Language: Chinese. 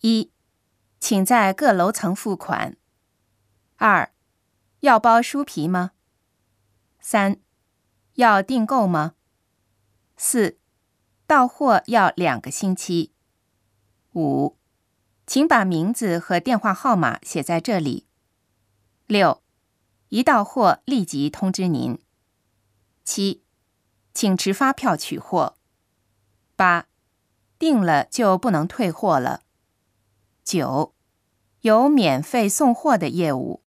一，请在各楼层付款。二，要包书皮吗？三，要订购吗？四，到货要两个星期。五，请把名字和电话号码写在这里。六，一到货立即通知您。七，请持发票取货。八，订了就不能退货了。九，有免费送货的业务。